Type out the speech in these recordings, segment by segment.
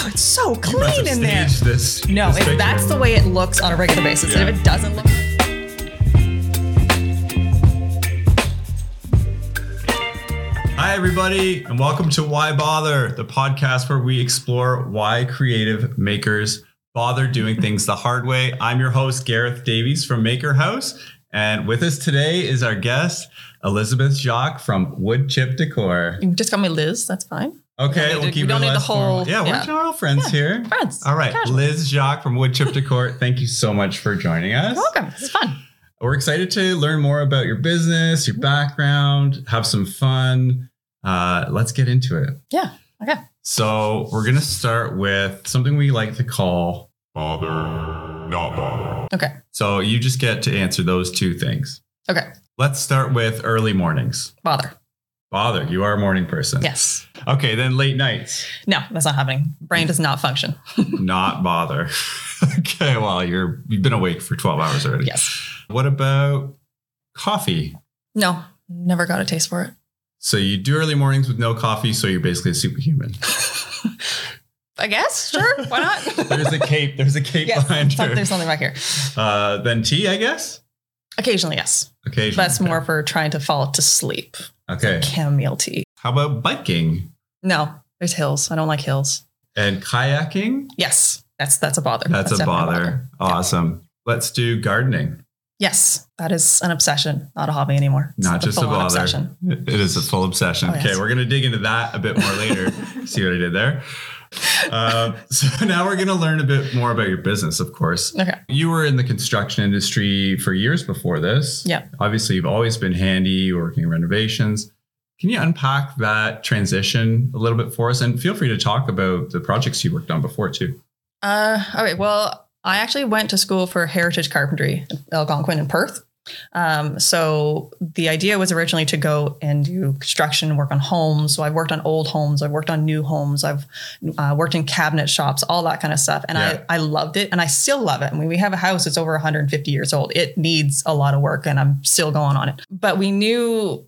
wow, it's so clean in there. This, No, this if that's the way it looks on a regular basis. Yeah. And if it doesn't look Hi, everybody, and welcome to Why Bother, the podcast where we explore why creative makers bother doing things the hard way. I'm your host, Gareth Davies from Maker House, and with us today is our guest, Elizabeth Jacques from Wood Chip Decor. you just call me Liz, that's fine. Okay, we'll keep we don't it need the less formal. whole- Yeah, yeah. we're all friends here. Friends. All right, Casual. Liz Jacques from Wood Chip Decor. Thank you so much for joining us. You're welcome. It's fun. We're excited to learn more about your business, your background, have some fun. Uh, let's get into it. Yeah. Okay. So, we're going to start with something we like to call Bother, not bother. Okay. so you just get to answer those two things. Okay. Let's start with early mornings. Bother. Bother, you are a morning person. Yes. Okay, then late nights, No, that's not happening. Brain does not function. not bother. okay, well, you're you've been awake for 12 hours already. Yes. What about coffee? No, never got a taste for it. So you do early mornings with no coffee, so you're basically a superhuman. I guess. Sure. Why not? There's a cape. There's a cape yes. behind some- her. There's something back here. Uh, then tea, I guess. Occasionally, yes. Occasionally. That's more for trying to fall to sleep. Okay. Chamomile tea. How about biking No, there's hills. I don't like hills. and kayaking? Yes. That's that's a bother. That's, a definitely bother. Awesome. Let's do gardening. Yes, that is an obsession, not a hobby anymore. It's Not just a bother. Obsession. It is a full obsession. Oh, okay, we're gonna dig into that a bit more later. See what I did there. Uh, so now we're gonna learn a bit more about your business, of course. Okay. You were in the construction industry for years before this. Yeah. Obviously, you've always been handy working in renovations. Can you unpack that transition a little bit for us? And feel free to talk about the projects you worked on before too. Uh, all right. Well, I actually went to school for heritage carpentry at Algonquin in Perth. Um, so the idea was originally to go and do construction, work on homes. So I've worked on old homes, I've worked on new homes, I've uh, worked in cabinet shops, all that kind of stuff, and Yeah. I I loved it, and I still love it. I mean, we have a house that's over 150 years old. It needs a lot of work, and I'm still going on it. But we knew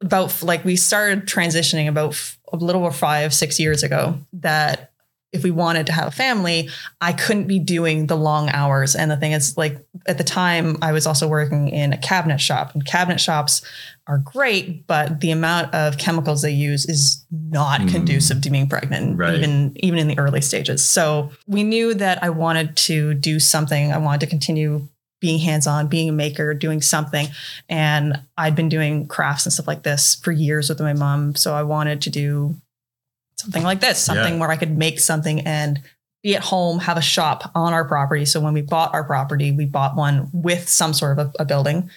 about like we started transitioning about f- a little over five six years ago that if we wanted to have a family i couldn't be doing the long hours and the thing is like at the time i was also working in a cabinet shop and cabinet shops are great but the amount of chemicals they use is not Mm. conducive to being pregnant Right. even even in the early stages so we knew that i wanted to do something i wanted to continue being hands-on being a maker doing something and I'd been doing crafts and stuff like this for years with my mom. So I wanted to do something like this, something Yeah. where I could make something and be at home, have a shop on our property. So when we bought our property, we bought one with some sort of a, a building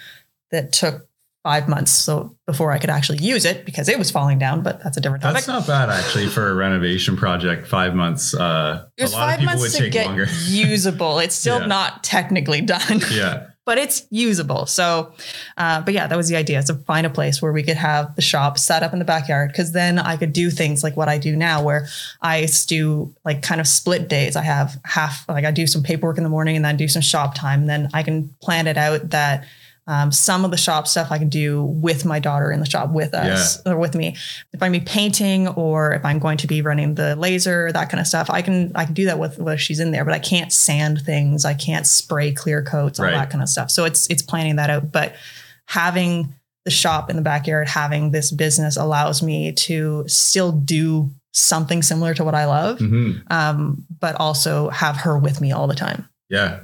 that took five months so before I could actually use it because it was falling down. But that's a different topic. That's not bad actually for a renovation project. Five months. Uh, it was a lot five of people would to take get longer. usable. It's still Yeah. not technically done. yeah. But it's usable. So, uh, but yeah, that was the idea: to find a place where we could have the shop set up in the backyard, because then I could do things like what I do now, where I do like kind of split days. I have half, like I do some paperwork in the morning, and then do some shop time, and then I can plan it out that. Um, some of the shop stuff I can do with my daughter in the shop with us or with me. If I'm be painting or if I'm going to be running the laser, that kind of stuff, I can I can do that with whether she's in there, but I can't sand things, I can't spray clear coats, all Right. that kind of stuff. So it's it's planning that out. But having the shop in the backyard, having this business allows me to still do something similar to what I love, Mhm. um, but also have her with me all the time. Yeah.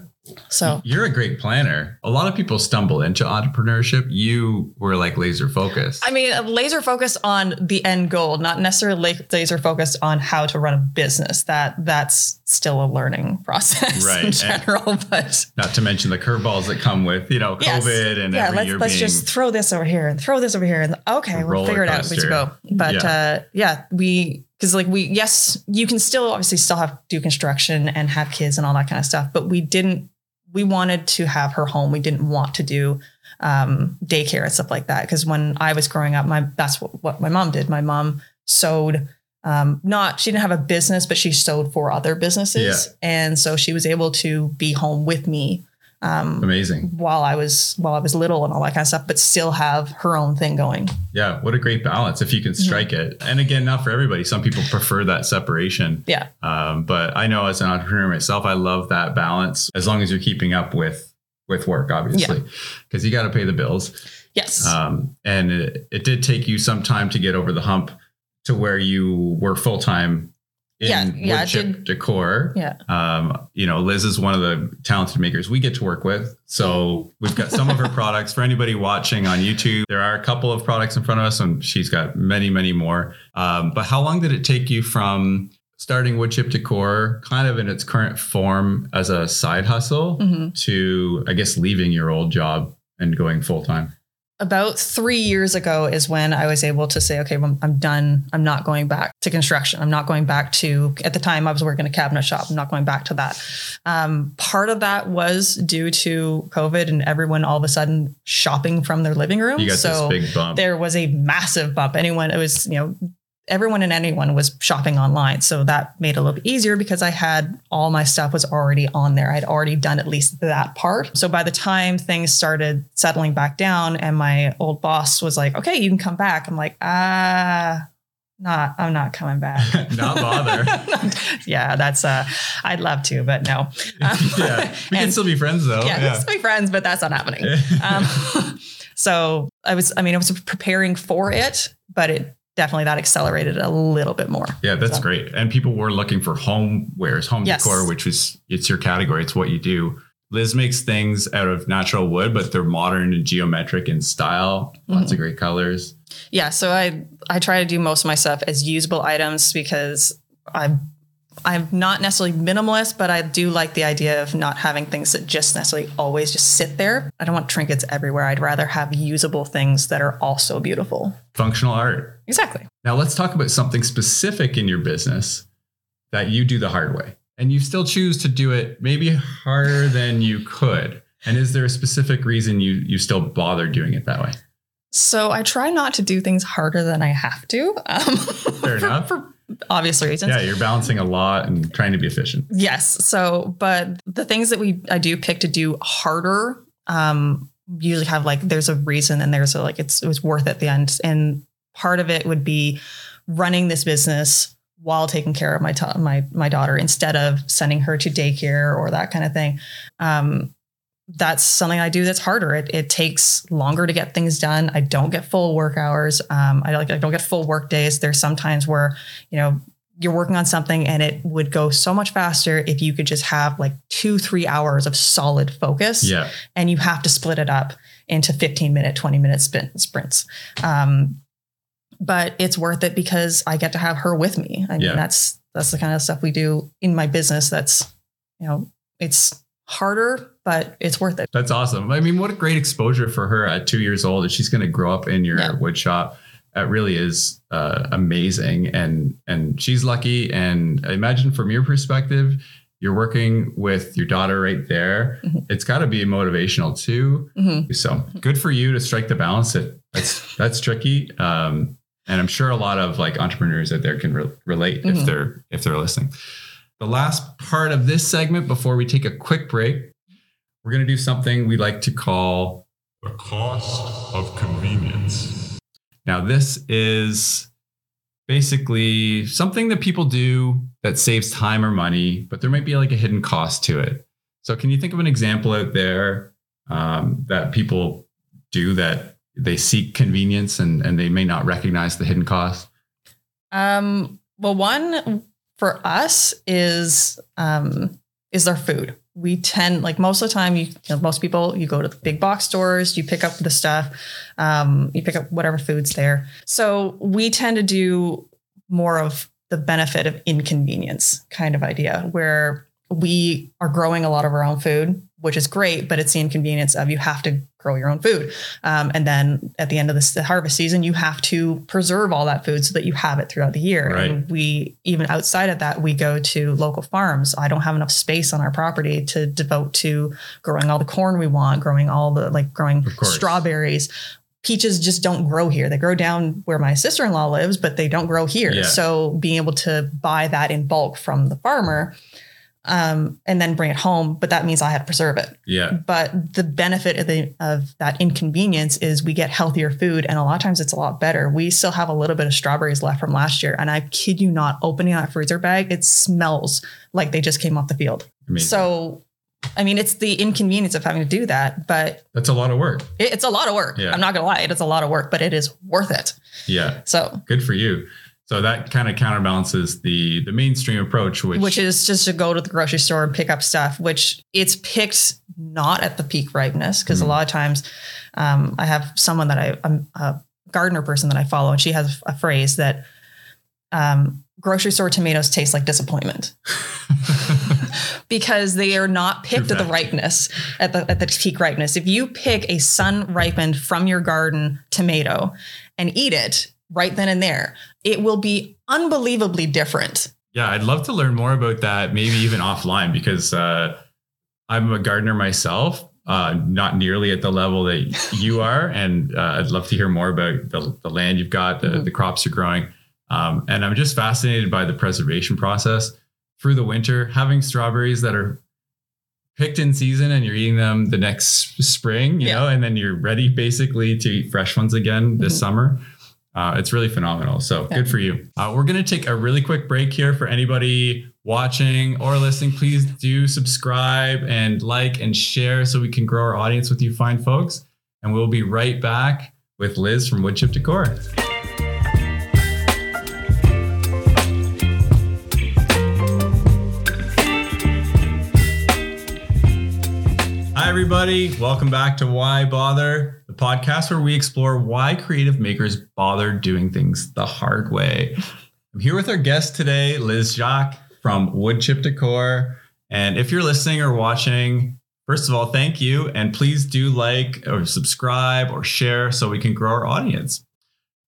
So You're a great planner. A lot of people stumble into entrepreneurship. You were like laser focused. I mean, laser focused on the end goal, not necessarily laser focused on how to run a business. That that's still a learning process Right. in And- general. But Not to mention the curveballs that come with, you know, Yes. COVID and yeah, let's let's just throw this over here and throw this over here and okay, we'll figure it out we go. But Yeah. uh, yeah, we because like we yes, you can still obviously still have do construction and have kids and all that kind of stuff. But we didn't. We wanted to have her home. We didn't want to do um, daycare and stuff like that because when I was growing up, my that's what, what my mom did. My mom sewed. Um, not she didn't have a business, but she sewed for other businesses, and so she was able to be home with me um, Amazing. while I was while I was little and all that kind of stuff, but still have her own thing going. Yeah. What a great balance if you can strike it. And again, not for everybody. Some people prefer that separation. Yeah. Um, but I know as an entrepreneur myself, I love that balance as long as you're keeping up with with work, obviously, because you got to pay the bills. Yes. Um, and it, it did take you some time to get over the hump to where you were full time in Yeah, yeah, wood chip did- decor. yeah. Um, you know, Liz is one of the talented makers we get to work with. So we've got some of her products for anybody watching on YouTube. There are a couple of products in front of us, and she's got many, many more. Um, but how long did it take you from starting wood chip decor, kind of in its current form as a side hustle, Mhm. to I guess leaving your old job and going full time? About three years ago is when I was able to say, okay, well, I'm done. I'm not going back to construction. I'm not going back to, at the time I was working a cabinet shop. I'm not going back to that. Um, part of that was due to COVID and everyone all of a sudden shopping from their living room. You got so this big bump. there was a massive bump. Anyone, it was, you know, everyone and anyone was shopping online. So that made it a little bit easier because I had all my stuff was already on there. I'd already done at least that part. So by the time things started settling back down and my old boss was like, okay, you can come back. I'm like, ah, not, I'm not coming back. Not bother. yeah, that's, uh, I'd love to, but no. Um, yeah, we can still be friends though. yeah, let's be friends, but that's not happening. Um, so I was, I mean, I was preparing for it, but it definitely that accelerated a little bit more. Yeah, that's So- great. And people were looking for homewares, home Yes. decor, which is it's your category. It's what you do. Liz makes things out of natural wood, but they're modern and geometric in style. Lots Mm-hmm. of great colors. Yeah, so I I try to do most of my stuff as usable items because I'm I'm not necessarily minimalist, but I do like the idea of not having things that just necessarily always just sit there. I don't want trinkets everywhere. I'd rather have usable things that are also beautiful. Functional art. Exactly. Now let's talk about something specific in your business that you do the hard way. And you still choose to do it maybe harder than you could. And is there a specific reason you you still bother doing it that way? So I try not to do things harder than I have to. Um, Fair for, enough. for obvious reasons. Yeah, you're balancing a lot and trying to be efficient. Yes. So, but the things that we I do pick to do harder, um, usually have like there's a reason and there's a like it's it was worth it at the end. And part of it would be running this business while taking care of my ta- my my daughter instead of sending her to daycare or that kind of thing. Um, that's something I do that's harder. It, it takes longer to get things done. I don't get full work hours. Um, I like I don't get full work days. There's sometimes where you know you're working on something and it would go so much faster if you could just have like two three hours of solid focus. Yeah. and you have to split it up into 15 minute 20 minute sprints. Um, but it's worth it because I get to have her with me. I mean, Yeah. that's that's the kind of stuff we do in my business. That's you know it's harder, but it's worth it. That's awesome. I mean, what a great exposure for her at two years old. And she's going to grow up in your Yeah. wood shop. That really is uh, amazing. And and she's lucky. And I imagine from your perspective, you're working with your daughter right there. Mhm. It's got to be motivational too. Mhm. So good for you to strike the balance. It that's that's tricky. Um, and I'm sure a lot of like entrepreneurs out there can re- relate if Mhm. they're if they're listening. The last part of this segment before we take a quick break, we're going to do something we like to call. The cost of convenience. Now, this is basically something that people do that saves time or money, but there might be like a hidden cost to it. So, can you think of an example out there um, that people do that they seek convenience and, and they may not recognize the hidden cost? Um, well, one for us is um, is our food. We tend like most of the time, you, you know, most people you go to the big box stores, you pick up the stuff, um, you pick up whatever food's there. So we tend to do more of the benefit of inconvenience kind of idea, where we are growing a lot of our own food, which is great, but it's the inconvenience of you have to grow your own food. Um, and then at the end of this, the harvest season, you have to preserve all that food so that you have it throughout the year. Right. And we, even outside of that, we go to local farms. I don't have enough space on our property to devote to growing all the corn we want, growing all the, like growing strawberries. Peaches just don't grow here. They grow down where my sister in law lives, but they don't grow here. Yeah. So being able to buy that in bulk from the farmer um, and then bring it home. But that means I had to preserve it. Yeah. But the benefit of, the, of that inconvenience is we get healthier food, and a lot of times it's a lot better. We still have a little bit of strawberries left from last year, and I kid you not, opening that freezer bag, it smells like they just came off the field. Amazing. So, I mean, it's the inconvenience of having to do that, but That's a lot of work. it, it's a lot of work. Yeah. I'm not gonna lie, it's a lot of work, but it is worth it. Yeah. So, Good for you. So that kind of counterbalances the the mainstream approach, which, which is just to go to the grocery store and pick up stuff, which it's picked not at the peak ripeness because Mm. a lot of times um, I have someone that I, I'm a gardener person that I follow, and she has a phrase that um, grocery store tomatoes taste like disappointment because they are not picked at the ripeness at the at the peak ripeness. If you pick a sun ripened from your garden tomato and eat it right then and there, it will be unbelievably different. Yeah, I'd love to learn more about that, maybe even offline, because uh, I'm a gardener myself, uh, not nearly at the level that you are. And uh, I'd love to hear more about the, the land you've got, the, Mhm. the crops you're growing. Um, and I'm just fascinated by the preservation process through the winter, having strawberries that are picked in season and you're eating them the next spring, you Yeah. know, and then you're ready basically to eat fresh ones again this Mhm. summer. Uh, it's really phenomenal. So Yeah. good for you. Uh, we're going to take a really quick break here for anybody watching or listening. Please do subscribe and like and share so we can grow our audience with you fine folks. And we'll be right back with Liz from Woodchip Decor. Hi, everybody. Welcome back to Why Bother, the podcast where we explore why creative makers bother doing things the hard way. I'm here with our guest today, Liz Jacques from Woodchip Decor. And if you're listening or watching, first of all, thank you. And please do like or subscribe or share so we can grow our audience.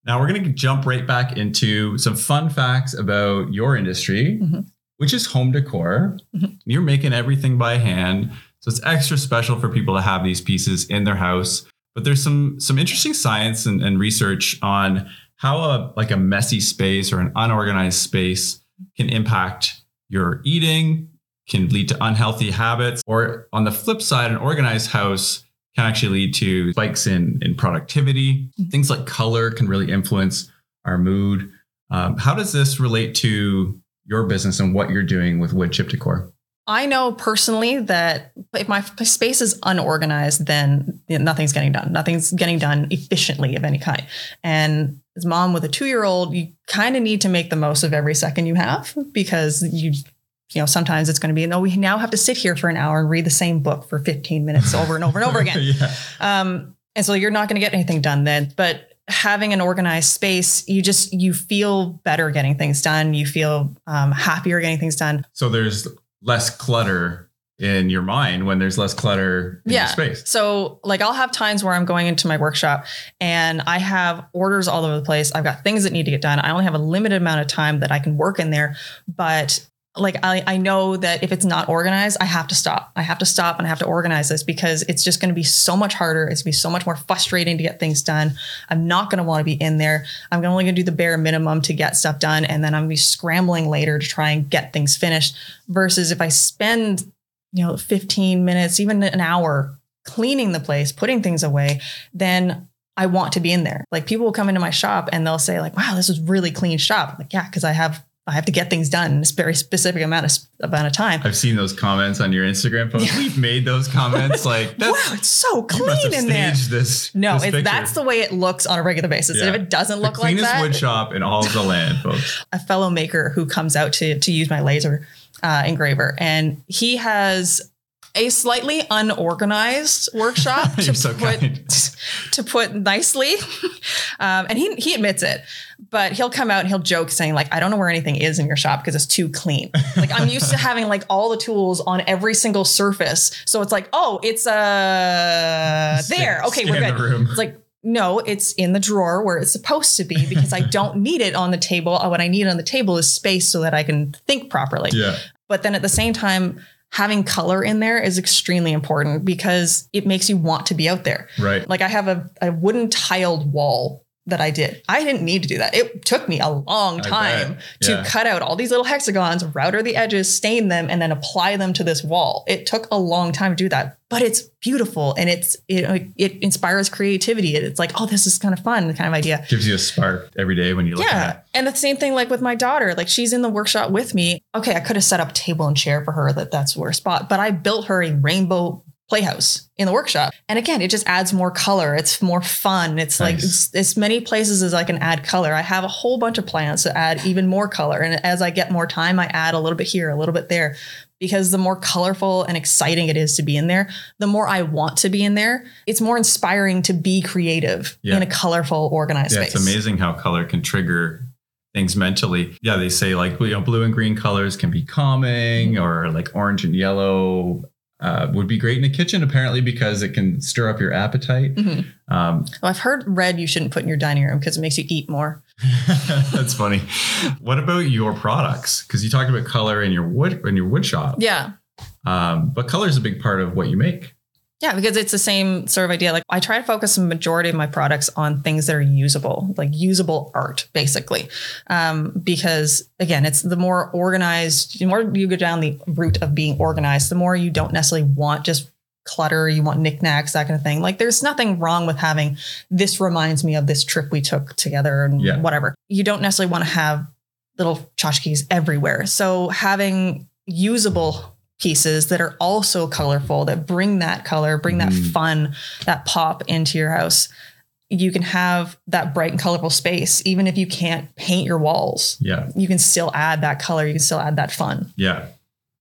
Now, we're going to jump right back into some fun facts about your industry, Mhm. which is home decor. Mhm. You're making everything by hand. So it's extra special for people to have these pieces in their house. But there's some some interesting science and, and research on how a like a messy space or an unorganized space can impact your eating, can lead to unhealthy habits, or on the flip side, an organized house can actually lead to spikes in, in productivity. Mhm. Things like color can really influence our mood. Um, how does this relate to your business and what you're doing with wood chip decor? I know personally that if my space is unorganized, then nothing's getting done. Nothing's getting done efficiently of any kind. And as mom with a two year old, you kind of need to make the most of every second you have because you, you know, sometimes it's going to be, no, we now have to sit here for an hour and read the same book for 15 minutes over and over and over again. yeah. Um, and so you're not going to get anything done then. But having an organized space, you just you feel better getting things done. You feel um, happier getting things done. So there's less clutter in your mind when there's less clutter in Yeah. your space. So like I'll have times where I'm going into my workshop and I have orders all over the place. I've got things that need to get done. I only have a limited amount of time that I can work in there, but like I, I know that if it's not organized, I have to stop. I have to stop and I have to organize this because it's just going to be so much harder. It's going to be so much more frustrating to get things done. I'm not going to want to be in there. I'm only going to do the bare minimum to get stuff done. And then I'm going to be scrambling later to try and get things finished versus if I spend, you know, 15 minutes, even an hour cleaning the place, putting things away, then I want to be in there. Like people will come into my shop and they'll say like, wow, this is really clean shop. I'm like, yeah, because I have I have to get things done in a very specific amount of amount of time. I've seen those comments on your Instagram post. Yeah. We've made those comments. Like that's wow, it's so clean in there. this. No, this it's, that's the way it looks on a regular basis. Yeah. And if it doesn't look like cleanest that, wood shop in all of the land, folks. a fellow maker who comes out to to use my laser uh, engraver, and he has a slightly unorganized workshop to so put kind. to put nicely, um, and he he admits it. But he'll come out and he'll joke saying like, "I don't know where anything is in your shop because it's too clean." Like I'm used to having like all the tools on every single surface, so it's like, "Oh, it's uh there. Okay, we're good." room. It's like, no, it's in the drawer where it's supposed to be because I don't need it on the table. What I need on the table is space so that I can think properly. Yeah. But then at the same time, having color in there is extremely important because it makes you want to be out there. Right. Like I have a, a wooden tiled wall that I did. I didn't need to do that. It took me a long time bet. to cut out all these little hexagons, router the edges, stain them, and then apply them to this wall. It took a long time to do that, but it's beautiful and it's it, it inspires creativity. It's like, oh, this is kind of fun kind of idea. Gives you a spark every day when you look Yeah. And the same thing like with my daughter, like she's in the workshop with me. Okay, I could have set up table and chair for her that that's her spot, but I built her a rainbow playhouse in the workshop. And again, it just adds more color. It's more fun. It's like Nice. it's as many places as I can add color. I have a whole bunch of plants to add even more color. And as I get more time, I add a little bit here, a little bit there. Because the more colorful and exciting it is to be in there, the more I want to be in there. It's more inspiring to be creative Yeah. in a colorful, organized Yeah, space. it's amazing how color can trigger things mentally. Yeah, they say like you know blue and green colors can be calming, Mm-hmm. or like orange and yellow uh, would be great in the kitchen. Apparently, because it can stir up your appetite. Mhm. Um, I've heard red you shouldn't put in your dining room because it makes you eat more. that's funny. What about your products? Because you talked about color in your wood in your wood shop. Yeah. Um, but color is a big part of what you make. Yeah, because it's the same sort of idea. Like I try to focus the majority of my products on things that are usable, like usable art, basically. Um, because again, it's the more organized, the more you go down the route of being organized, the more you don't necessarily want just clutter, you want knickknacks, that kind of thing. Like there's nothing wrong with having this reminds me of this trip we took together and Yeah. whatever. You don't necessarily want to have little tchotchkes everywhere. So having usable pieces that are also colorful, that bring that color, bring that Mhm. fun, that pop into your house. You can have that bright and colorful space, even if you can't paint your walls. Yeah, You can still add that color. You can still add that fun. yeah,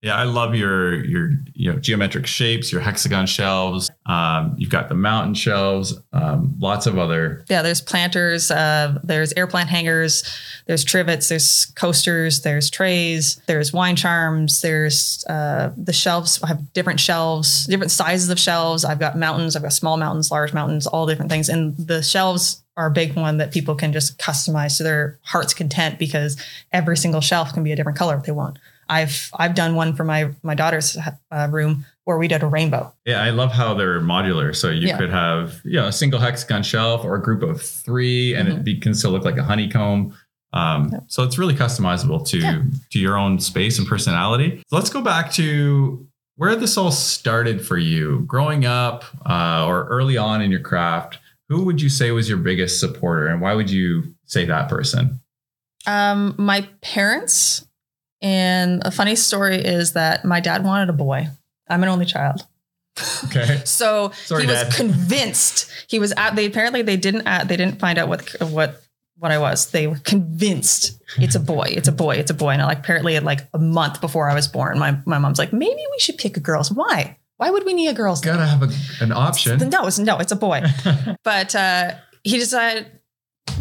yeah. I love your your you know geometric shapes, your hexagon shelves. Um, you've got the mountain shelves. Um, lots of other Yeah, there's planters, uh, there's air plant hangers, there's trivets, there's coasters, there's trays, there's wine charms, there's uh, the shelves. I have different shelves, different sizes of shelves. I've got mountains, I've got small mountains, large mountains, all different things. And the shelves are a big one that people can just customize to their heart's content because every single shelf can be a different color if they want. I've I've done one for my my daughter's uh, room where we did a rainbow. Yeah, I love how they're modular. So you Yeah. could have you know a single hexagon shelf or a group of three, and it be, can still look like a honeycomb. Um, Yep. So it's really customizable to Yeah. to your own space and personality. So let's go back to where this all started for you, growing up uh, or early on in your craft. Who would you say was your biggest supporter, and why would you say that person? Um, my parents, and a funny story is that my dad wanted a boy. I'm an only child. Okay. So Sorry, he was Dad. convinced. He was at they apparently they didn't at, they didn't find out what what what I was. They were convinced it's a boy. It's a boy. It's a boy. And I, like apparently at like a month before I was born, my my mom's like, maybe we should pick a girl's. Why? Why would we need a girl's? name? Gotta have a, an option. No, it's no, it's a boy. but uh, he decided,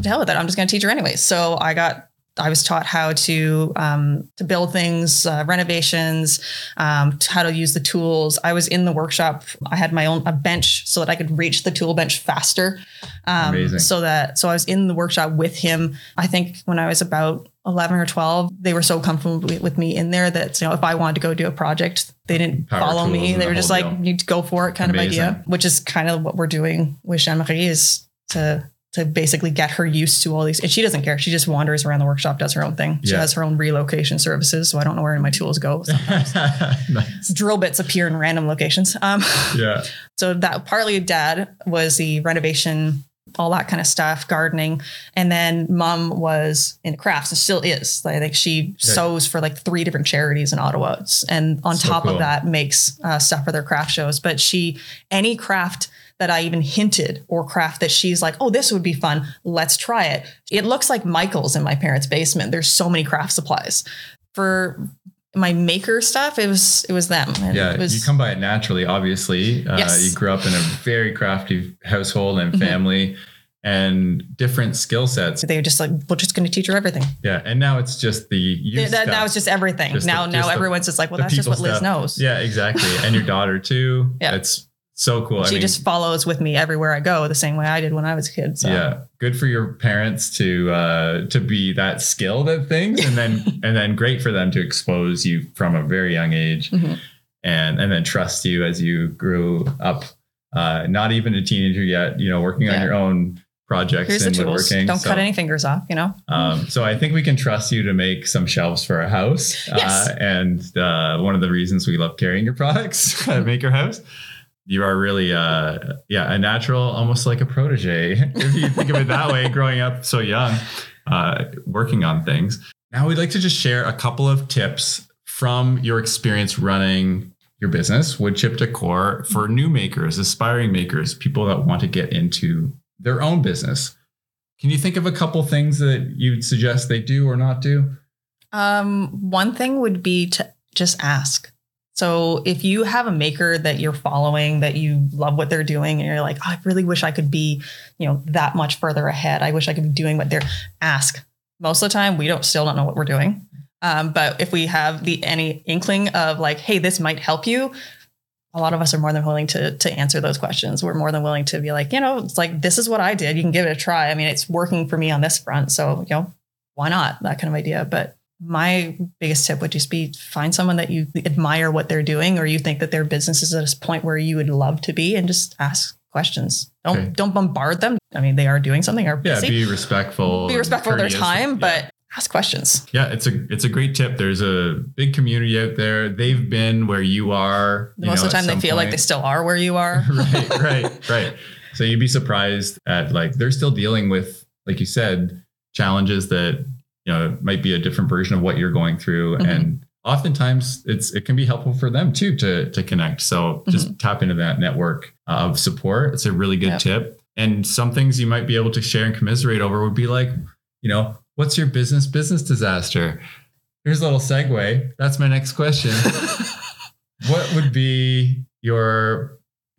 to hell with it. I'm just to teach her anyways. So I got, I was taught how to um, to build things, uh, renovations, um, how to use the tools. I was in the workshop. I had my own a bench so that I could reach the tool bench faster. Um, Amazing. So that so I was in the workshop with him. I think when I was about 11 or 12 they were so comfortable with me in there that you know if i wanted to go do a project they didn't Power follow me they the were just like deal. need to go for it kind of idea which is kind of what we're doing with jean-marie is to to basically get her used to all these and she doesn't care. She just wanders around the workshop does her own thing. She Yeah. has her own relocation services so i don't know where any of my tools go nice. drill bits appear in random locations. Um Yeah. so that partly dad was the renovation all that kind of stuff gardening. And then mom was in crafts and still is. Like, like she sews for like three different charities in ottawa. And on So top cool. of that makes uh, stuff for their craft shows. But she any craft that I even hinted or craft that she's like, oh, this would be fun. Let's try it. It looks like Michael's in my parents' basement. There's so many craft supplies. For my maker stuff, it was it was them. And Yeah, it was, you come by it naturally. Obviously, uh, Yes. you grew up in a very crafty household and Mhm. family, and different skill sets. they were just like, we're just going to teach her everything. Yeah, and now it's just the you That, stuff. was just everything. Just the- now, just now the- everyone's just like, well, that's just what Liz stuff. knows. Yeah, exactly. And your daughter too. Yeah. it's so cool. I she mean, just follows with me everywhere I go, the same way I did when I was a kid. So. yeah, good for your parents to uh, to be that skilled at things, and then and then great for them to expose you from a very young age, Mhm. and and then trust you as you grew up. Uh, not even a teenager yet, you know, working on your own projects Here's tools. woodworking. Don't so, cut any fingers off, you know? Um, so I think we can trust you to make some shelves for our house. Yes. Uh, and uh, one of the reasons we love carrying your products at Maker House, you are really, uh, yeah, a natural, almost like a protege, if you think of it that way, growing up so young, uh, working on things. Now we'd like to just share a couple of tips from your experience running your business, Wood Chip Decor, for new makers, aspiring makers, people that want to get into their own business. Can you think of a couple things that you'd suggest they do or not do? Um, one thing would be to just ask. So if you have a maker that you're following that you love what they're doing and you're like, oh, I really wish I could be, you know, that much further ahead. I wish I could be doing what they're ask. Most of the time we don't still don't know what we're doing. Um, but if we have the any inkling of like, hey, this might help you, a lot of us are more than willing to to answer those questions. We're more than willing to be like, you know, it's like this is what I did. You can give it a try. I mean, it's working for me on this front, so you know, why not? That kind of idea. But my biggest tip would just be find someone that you admire what they're doing, or you think that their business is at a point where you would love to be, and just ask questions. Don't Okay. don't bombard them. I mean, they are doing something. Are Yeah, be respectful. Be respectful of their time, Yeah. but ask questions. yeah, it's a it's a great tip. There's a big community out there. They've been where you are. you Most know, of the time, they feel like they still are where you are. right, right, right. So you'd be surprised at like they're still dealing with, like you said, challenges that you know it might be a different version of what you're going through, Mhm. and oftentimes it's it can be helpful for them too to to connect. So just tap into that network of support. It's a really good Mm-hmm. Yep. tip. And some things you might be able to share and commiserate over would be like, you know, what's your business business disaster? Here's a little segue. That's my next question what would be your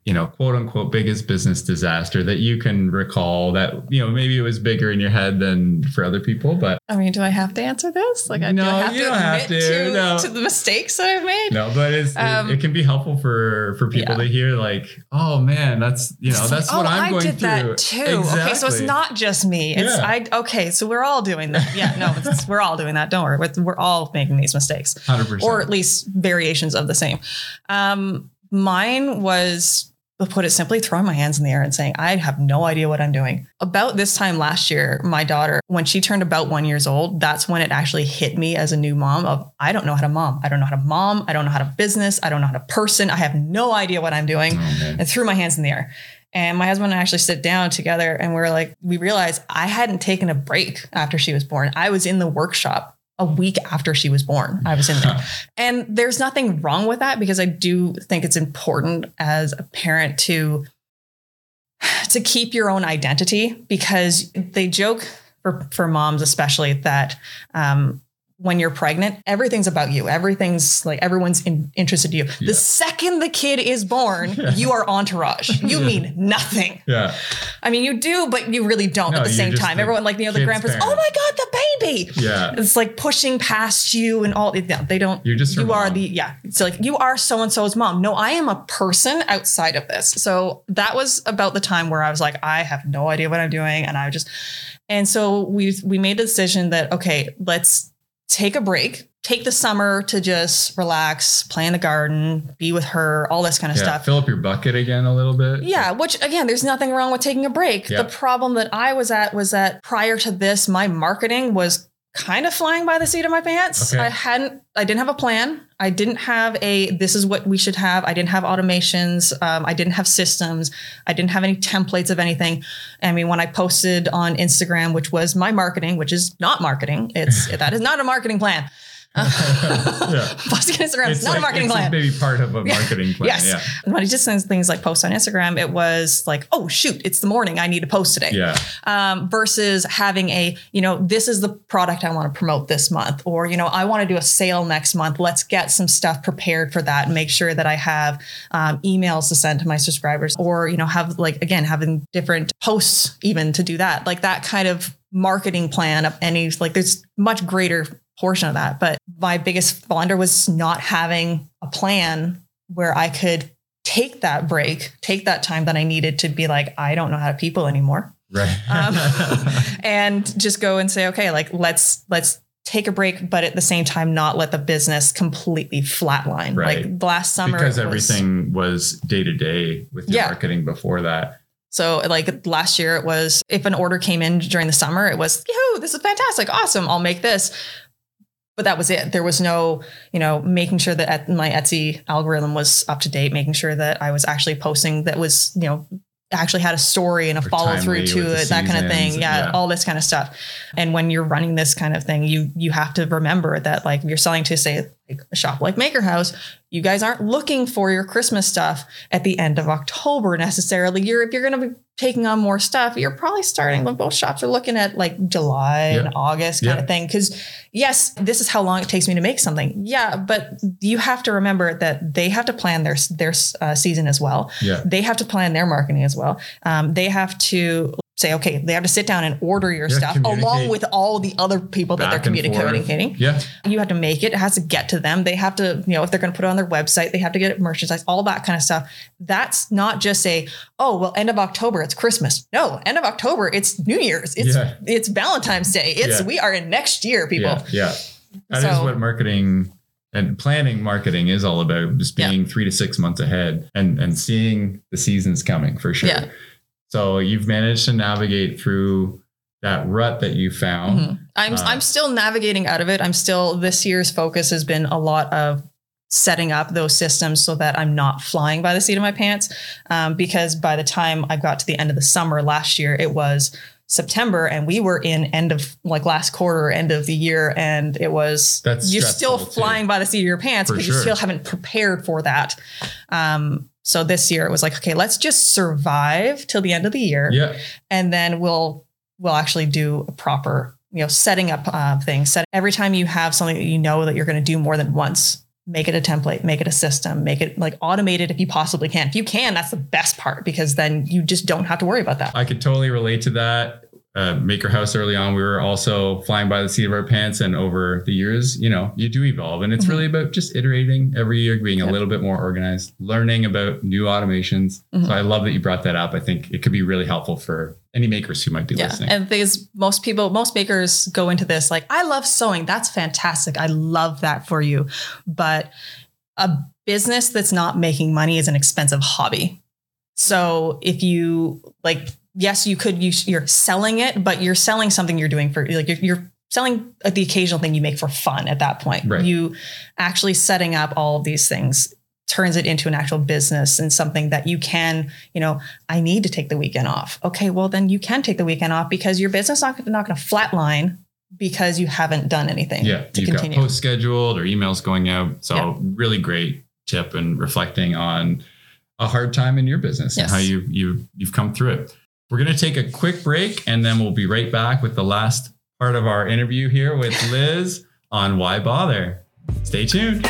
you know quote unquote biggest business disaster that you can recall that you know maybe it was bigger in your head than for other people but I mean, do I have to answer this? Like, I do No, I have you to don't have admit to, to, no. to the mistakes that I've made? no but it's Um, it, it can be helpful for for people yeah. to hear like oh man that's you know It's that's like, what oh, i'm I going did through that too. Okay, so it's not just me. It's Yeah. I. Okay, so we're all doing that. Yeah, no, it's, we're all doing that. Don't worry, we're, we're all making these mistakes, 100% or at least variations of the same. Um, mine was to put it simply, throwing my hands in the air and saying, I have no idea what I'm doing. About this time last year, my daughter, when she turned about one years old, that's when it actually hit me as a new mom of I don't know how to mom. I don't know how to mom. I don't know how to business. I don't know how to person. I have no idea what I'm doing oh, man. and threw my hands in the air. And my husband and I actually sit down together and we're like, we realized I hadn't taken a break after she was born. I was in the workshop a week after she was born. I was in there. and there's nothing wrong with that because I do think it's important as a parent to to keep your own identity because they joke for, for moms especially that um, when you're pregnant, everything's about you. Everything's like everyone's in, interested in you. Yeah. The second the kid is born, you are entourage. You Yeah. mean nothing. yeah I mean, you do, but you really don't No, at the same time. the Everyone, like, you know, the grandparents, oh parent. oh my God, the baby. yeah It's like pushing past you and all. Yeah, they don't. You're just you are mom. the yeah. It's like you are so and so's mom. No, I am a person outside of this. So that was about the time where I was like, I have no idea what I'm doing, and I just. And so we we made the decision that okay, let's take a break. Take the summer to just relax, play in the garden, be with her, all this kind of yeah stuff. fill up your bucket again a little bit Yeah, which again, there's nothing wrong with taking a break. Yeah. The problem that I was at was that prior to this, my marketing was kind of flying by the seat of my pants. Okay. I hadn't, I didn't have a plan. I didn't have a, this is what we should have. I didn't have automations. Um, I didn't have systems. I didn't have any templates of anything. I mean, when I posted on Instagram, which was my marketing, which is not marketing, it's, that is not a marketing plan. Yeah Posting on Instagram is not like- a marketing it's plan. maybe part of a Yeah. marketing plan Yes. yeah When I just sends things like post on Instagram, it was like, oh shoot, it's the morning. I need to post today. yeah Um, versus having a, you know, this is the product I want to promote this month, or you know, I want to do a sale next month. Let's get some stuff prepared for that and make sure that I have um, emails to send to my subscribers, or you know, have like again having different posts even to do that, like that kind of marketing plan of any like there's much greater portion of that. But my biggest blunder was not having a plan where I could take that break, take that time that I needed to be like, I don't know how to people anymore. right Um, and just go and say, okay, like let's let's take a break, but at the same time not let the business completely flatline. Right. Like last summer because was- everything was day to day with your Yeah. marketing before that. So like last year it was if an order came in during the summer, it was, yoo, this is fantastic, awesome, I'll make this. But that was it. There was no, you know, making sure that my Etsy algorithm was up to date, making sure that I was actually posting that was, you know, actually had a story and a follow through to it, that kind of thing. Yeah, yeah. all this kind of stuff. And when you're running this kind of thing, you you have to remember that like you're selling to say like a shop like Maker House, you guys aren't looking for your Christmas stuff at the end of October necessarily. You're if you're going to be taking on more stuff, you're probably starting when both shops are looking at like July Yeah. and August kind Yeah. of thing. Because yes, this is how long it takes me to make something. Yeah, but you have to remember that they have to plan their their uh, season as well. Yeah. They have to plan their marketing as well. Um, they have to say, okay, they have to sit down and order your Yeah, stuff along with all the other people that they're communicating. Yeah. You have to make it. It has to get to them. They have to, you know, if they're going to put it on their website, they have to get it merchandise, all that kind of stuff. That's not just say, oh, well, end of October, it's Christmas. No, end of October, it's New Year's. It's Yeah. it's Valentine's Day. It's Yeah. we are in next year, people. Yeah. That is So- what marketing and planning marketing is all about, just being three to six months ahead and, and seeing the seasons coming for sure. So you've managed to navigate through that rut that you found. Mhm. I'm Uh, I'm still navigating out of it. I'm still this year's focus has been a lot of setting up those systems so that I'm not flying by the seat of my pants. Um, because by the time I got to the end of the summer last year, it was September and we were in end of like last quarter, end of the year, and it was That's you're still stressful, too. flying by the seat of your pants because you still haven't prepared for that. Um, so this year it was like, okay, let's just survive till the end of the year Yeah. and then we'll we'll actually do a proper you know setting up uh, things set every time you have something that you know that you're going to do more than once make it a template make it a system make it like automated if you possibly can if you can that's the best part because then you just don't have to worry about that I could totally relate to that. Uh, Maker House early on, we were also flying by the seat of our pants, and over the years, you know, you do evolve, and it's Mhm. really about just iterating every year, being a little bit more organized, learning about new automations. Mhm. So I love that you brought that up. I think it could be really helpful for any makers who might be yeah listening. and the thing is most people most makers go into this like i love sewing that's fantastic i love that for you but a business that's not making money is an expensive hobby so if you like yes you could use you're selling it but you're selling something you're doing for like you're, you're selling the occasional thing you make for fun at that point Right. you actually setting up all of these things turns it into an actual business and something that you can you know I need to take the weekend off. Okay, well then you can take the weekend off because your business not not going to flatline because you haven't done anything yeah, to you've continue. got post scheduled or emails going out. So Yeah. really great tip and reflecting on a hard time in your business Yes. and how you you you've come through it. We're gonna take a quick break and then we'll be right back with the last part of our interview here with Liz on why bother. Stay tuned.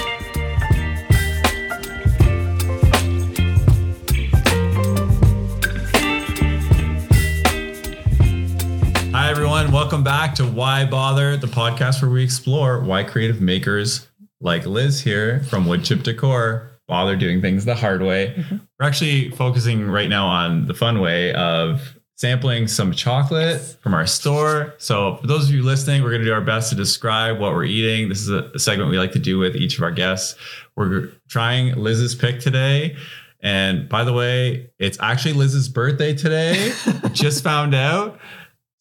Hi, everyone. Welcome back to Why Bother, the podcast where we explore why creative makers like Liz here from Woodchip Decor bother doing things the hard way. Mhm. We're actually focusing right now on the fun way of sampling some chocolate from our store. So, for those of you listening, we're going to do our best to describe what we're eating. This is a, a segment we like to do with each of our guests. We're trying Liz's pick today. And by the way, it's actually Liz's birthday today. Just found out.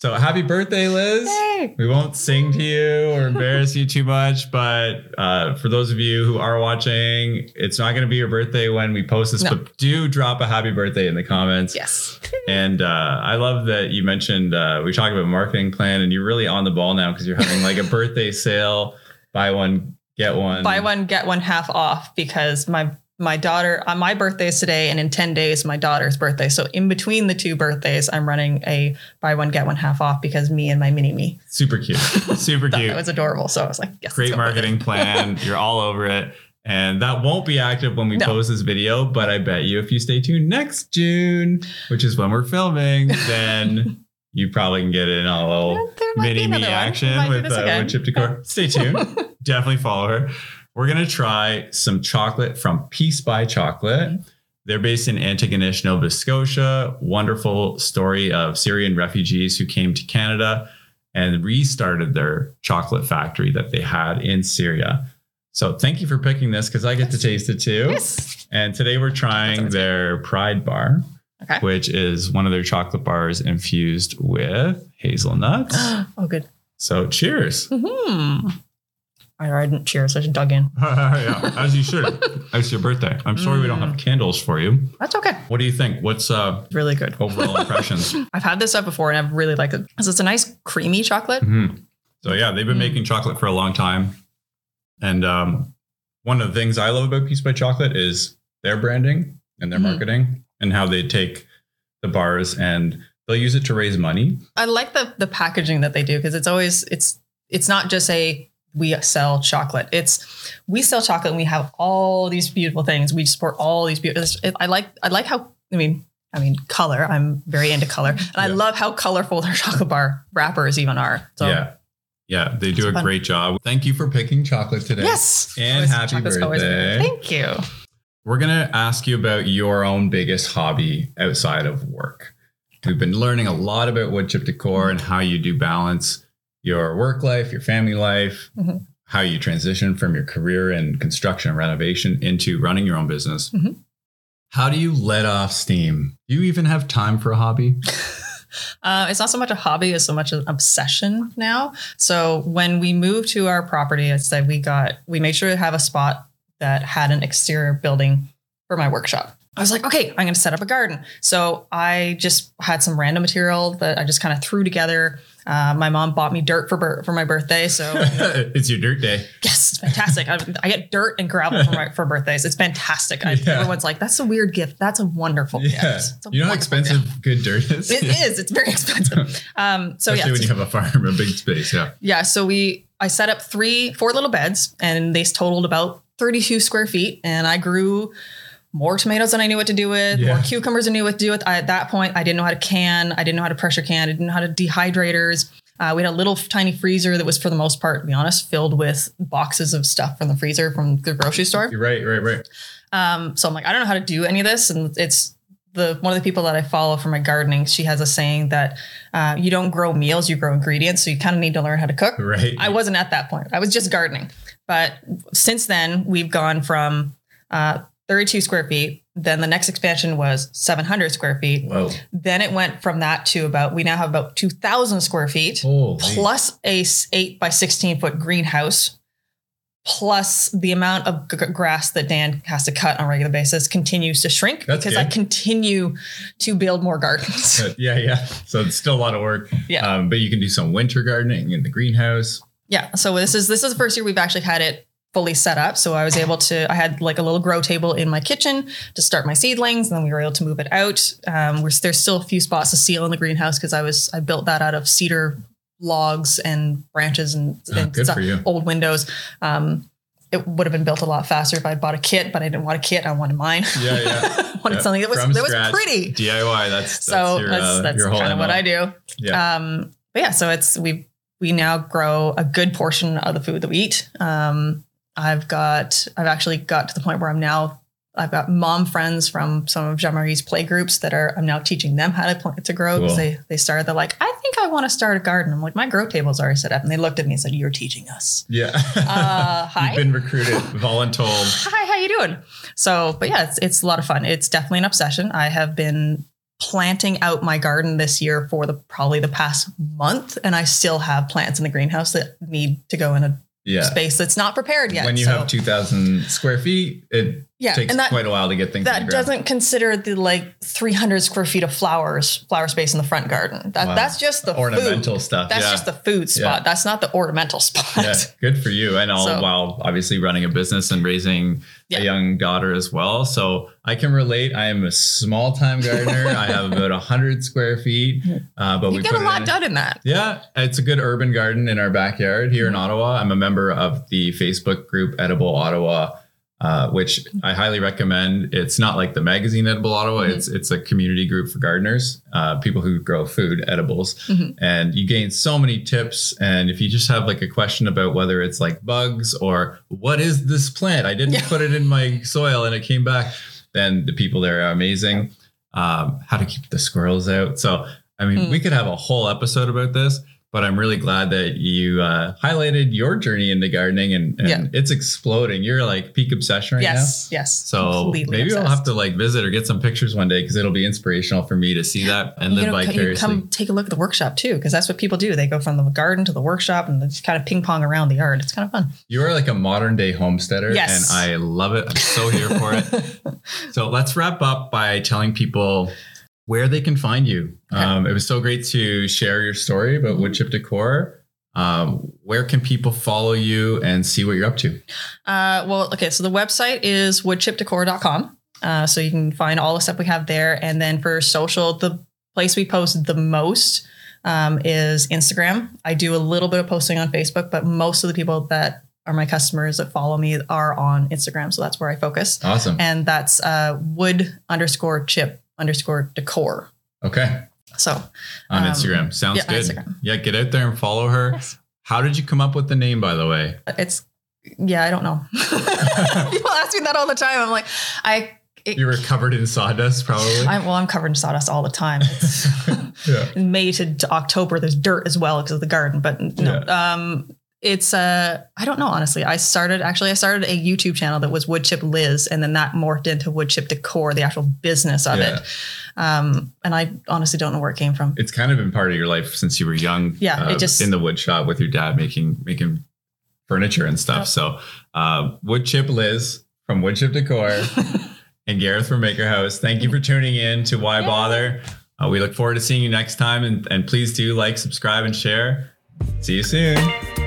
So happy birthday, Liz. Yay! We won't sing to you or embarrass you too much, but uh, for those of you who are watching, it's not going to be your birthday when we post this, No. but do drop a happy birthday in the comments. Yes. And uh, I love that you mentioned uh, we talked about marketing plan, and you're really on the ball now because you're having like a birthday sale, buy one get one. Buy one get one half off because my my daughter uh, my birthday is today and in 10 days my daughter's birthday. So in between the two birthdays I'm running a buy one get one half off because me and my mini me. Super cute, super cute. it was adorable. So I was like, yes. great go with it. marketing plan. You're all over it. And that won't be active when we No. post this video, but I bet you if you stay tuned next June, which is when we're filming, then you probably can get in on a little mini me another one. We action with, uh, Wood Chip Decor. Stay tuned. Definitely follow her. We're going to try some chocolate from Peace by Chocolate. Mm-hmm. They're based in Antigonish, Nova Scotia. Wonderful story of Syrian refugees who came to Canada and restarted their chocolate factory that they had in Syria. So thank you for picking this because I get to taste it too. Yes. And today we're trying their Pride Bar. Okay. which is one of their chocolate bars infused with hazelnuts. oh, good. so cheers. Hmm. I, I didn't cheers. I just dug in. yeah, as you should. It's your birthday. I'm sorry we don't have candles for you. That's okay. What do you think? What's uh Really good. overall impressions? I've had this stuff before and I've really liked it because it's a nice creamy chocolate. Mhm. So yeah, they've been Mm. making chocolate for a long time, and um, one of the things I love about Peace by Chocolate is their branding and their Mhm. marketing and how they take the bars and they'll use it to raise money. I like the the packaging that they do because it's always it's it's not just a we sell chocolate. It's we sell chocolate and we have all these beautiful things. We support all these beautiful. I like I like how I mean I mean color. I'm very into color, and I love how colorful their chocolate bar wrappers even are. So yeah, yeah, they do a fun. great job. Thank you for picking chocolate today. yes, And Always- happy chocolate's always birthday. Thank you. We're gonna ask you about your own biggest hobby outside of work. We've been learning a lot about wood chip decor and how you do balance your work life, your family life, Mhm. how you transition from your career in construction and renovation into running your own business. Mhm. How do you let off steam? Do you even have time for a hobby? Uh, it's not so much a hobby as so much an obsession now. So when we moved to our property, I said we got we made sure to have a spot that had an exterior building for my workshop. I was like, okay, I'm going to set up a garden. So I just had some random material that I just kind of threw together. Uh, my mom bought me dirt for bir- for my birthday, so it's your dirt day. yes, it's fantastic. I, I get dirt and gravel for my for birthdays. It's fantastic. I, Yeah. Everyone's like, that's a weird gift. That's a wonderful Yeah. gift. A You know how wonderful gift. expensive good dirt is? It is. It's very expensive. Um, so Especially yeah, when you have a farm, a big space. Yeah. yeah. So we, I set up three, four little beds, and they totaled about 32 square feet, and I grew more tomatoes than I knew what to do with, Yeah. more cucumbers than I knew what to do with. I, at that point, I didn't know how to can, I didn't know how to pressure can, I didn't know how to dehydrators. Uh, we had a little tiny freezer that was, for the most part, to be honest, filled with boxes of stuff from the freezer from the grocery store. Right, right, right. Um, so I'm like, I don't know how to do any of this. And it's the one of the people that I follow for my gardening. She has a saying that uh, you don't grow meals, you grow ingredients. So you kind of need to learn how to cook. Right. I wasn't at that point. I was just gardening. But since then, we've gone from uh, 32 square feet. Then the next expansion was 700 square feet. Whoa. Then it went from that to about, we now have about 2,000 square feet Holy. plus a eight by 16 foot greenhouse, plus the amount of g- grass that Dan has to cut on a regular basis continues to shrink That's because I continue to build more gardens. Yeah, yeah. So it's still a lot of work. Yeah. Um, but you can do some winter gardening in the greenhouse. yeah. So this is this is the first year we've actually had it fully set up. So I was able to I had like a little grow table in my kitchen to start my seedlings, and then we were able to move it out. Um, we're, there's still a few spots to seal in the greenhouse because I was I built that out of cedar logs and branches and, Oh, and stuff, old windows. Um, it would have been built a lot faster if I bought a kit, but I didn't want a kit. I wanted mine. Yeah, yeah. I wanted Yeah, something that was from that was pretty. DIY. That's, that's so your, that's, uh, that's kind of what I do. Yeah. Um, but yeah, so it's we we now grow a good portion of the food that we eat. Um, I've got I've actually got to the point where I'm now I've got mom friends from some of Jean Marie's play groups that are I'm now teaching them how to plant to grow because Cool. they they started they're like I think I want to start a garden. I'm like my grow table's already set up, and they looked at me and said you're teaching us. yeah. Uh, hi. You've been recruited, voluntold. Hi, how you doing? So, but yeah, it's it's a lot of fun. It's definitely an obsession. I have been planting out my garden this year for the probably the past month, and I still have plants in the greenhouse that need to go in a Yeah. space that's not prepared yet. When you So, have 2,000 square feet, it yeah, takes and that quite a while to get things in that doesn't consider the like 300 square feet of flowers, flower space in the front garden. That Wow. that's just the Ornamental food. stuff. That's yeah. just the food spot. Yeah. That's not the ornamental spot. yeah, good for you. And all So- while obviously running a business and raising Yeah. a young daughter as well. So I can relate. I am a small time gardener. I have about hundred square feet, uh, but You we get a lot in- done in that. Yeah, it's a good urban garden in our backyard here Mm-hmm. in Ottawa. I'm a member of the Facebook group Edible Ottawa, uh, which I highly recommend. It's not like the magazine Edible Ottawa. Mhm. It's it's a community group for gardeners, uh, people who grow food, edibles, Mhm. and you gain so many tips. And if you just have like a question about whether it's like bugs or what is this plant, I didn't Yeah. put it in my soil and it came back. Then the people there are amazing. Um, how to keep the squirrels out. So I mean, Mm. we could have a whole episode about this. But I'm really glad that you uh, highlighted your journey into gardening and, and Yeah. it's exploding. You're like peak obsession right now. yes, yes. So maybe I'll have to like visit or get some pictures one day because it'll be inspirational for me to see that and you live vicariously. come take a look at the workshop too, because that's what people do. They go from the garden to the workshop and just kind of ping pong around the yard. It's kind of fun. You are like a modern day homesteader, Yes. and I love it. I'm so here for it. So let's wrap up by telling people where they can find you. Okay. Um, it was so great to share your story about wood chip decor. Um, where can people follow you and see what you're up to? Uh, well, okay, so the website is woodchipdecor.com. Uh, so you can find all the stuff we have there. And then for social, the place we post the most um, is Instagram. I do a little bit of posting on Facebook, but most of the people that are my customers that follow me are on Instagram. So that's where I focus. Awesome. And that's uh, wood underscore chip underscore decor. Okay. So On Um, Instagram. Sounds yeah, good. Instagram. Yeah, get out there and follow her. Yes. How did you come up with the name, by the way? it's, yeah, I don't know. people ask me that all the time. I'm like, I, it, You were covered in sawdust, probably. I'm, well, I'm covered in sawdust all the time. Yeah. May to, to October. There's dirt as well because of the garden, but no. Um, it's uh, I don't know honestly. I started actually. I started a YouTube channel that was Woodchip Liz, and then that morphed into Wood Chip Decor, the actual business of Yeah. it. Um, and I honestly don't know where it came from. It's kind of been part of your life since you were young. uh, Yeah, it just- in the wood shop with your dad making making furniture and stuff. Yep. So uh, wood chip Liz from Wood Chip Decor and Gareth from Maker House. Thank you for tuning in to Why Yay. Bother. Uh, we look forward to seeing you next time and, and please do like, subscribe, and share. See you soon.